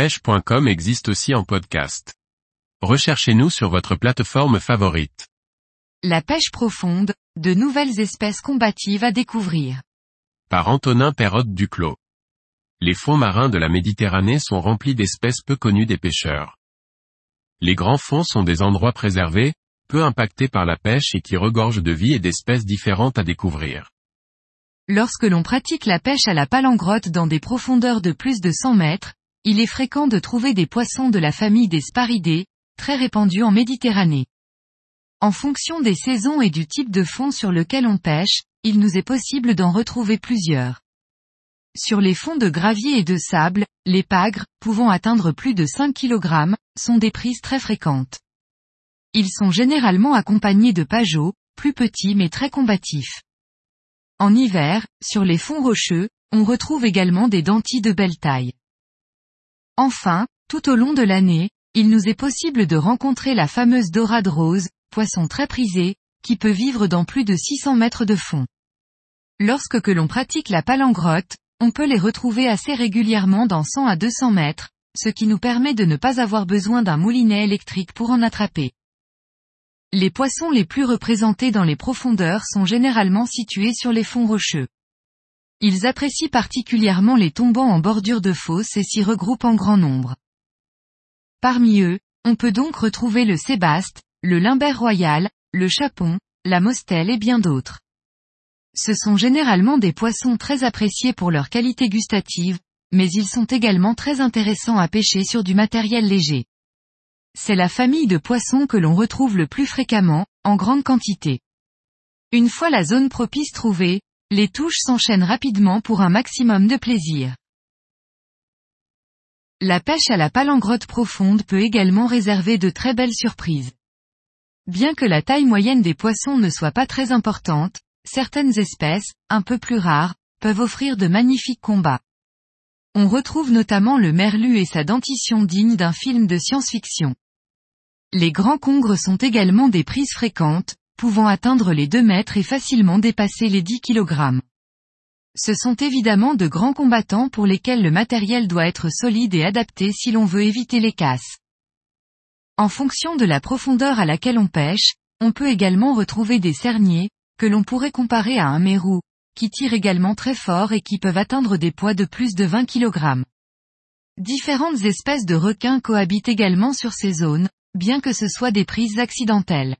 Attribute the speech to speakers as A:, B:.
A: pêche.com existe aussi en podcast. Recherchez-nous sur votre plateforme favorite.
B: La pêche profonde, de nouvelles espèces combatives à découvrir.
A: Par Antonin Perrotte Duclos. Les fonds marins de la Méditerranée sont remplis d'espèces peu connues des pêcheurs. Les grands fonds sont des endroits préservés, peu impactés par la pêche et qui regorgent de vie et d'espèces différentes à découvrir.
B: Lorsque l'on pratique la pêche à la palangrotte dans des profondeurs de plus de 100 mètres, il est fréquent de trouver des poissons de la famille des sparidés, très répandus en Méditerranée. En fonction des saisons et du type de fond sur lequel on pêche, il nous est possible d'en retrouver plusieurs. Sur les fonds de gravier et de sable, les pagres, pouvant atteindre plus de 5 kg, sont des prises très fréquentes. Ils sont généralement accompagnés de pageaux, plus petits mais très combatifs. En hiver, sur les fonds rocheux, on retrouve également des dentilles de belle taille. Enfin, tout au long de l'année, il nous est possible de rencontrer la fameuse dorade rose, poisson très prisé, qui peut vivre dans plus de 600 mètres de fond. Lorsque que l'on pratique la palangrotte, on peut les retrouver assez régulièrement dans 100 à 200 mètres, ce qui nous permet de ne pas avoir besoin d'un moulinet électrique pour en attraper. Les poissons les plus représentés dans les profondeurs sont généralement situés sur les fonds rocheux. Ils apprécient particulièrement les tombants en bordure de fosse et s'y regroupent en grand nombre. Parmi eux, on peut donc retrouver le sébaste, le limbert royal, le chapon, la mostelle et bien d'autres. Ce sont généralement des poissons très appréciés pour leur qualité gustative, mais ils sont également très intéressants à pêcher sur du matériel léger. C'est la famille de poissons que l'on retrouve le plus fréquemment, en grande quantité. Une fois la zone propice trouvée, les touches s'enchaînent rapidement pour un maximum de plaisir. La pêche à la palangrotte profonde peut également réserver de très belles surprises. Bien que la taille moyenne des poissons ne soit pas très importante, certaines espèces, un peu plus rares, peuvent offrir de magnifiques combats. On retrouve notamment le merlu et sa dentition digne d'un film de science-fiction. Les grands congres sont également des prises fréquentes, pouvant atteindre les 2 mètres et facilement dépasser les 10 kg. Ce sont évidemment de grands combattants pour lesquels le matériel doit être solide et adapté si l'on veut éviter les casses. En fonction de la profondeur à laquelle on pêche, on peut également retrouver des cerniers, que l'on pourrait comparer à un mérou, qui tirent également très fort et qui peuvent atteindre des poids de plus de 20 kg. Différentes espèces de requins cohabitent également sur ces zones, bien que ce soit des prises accidentelles.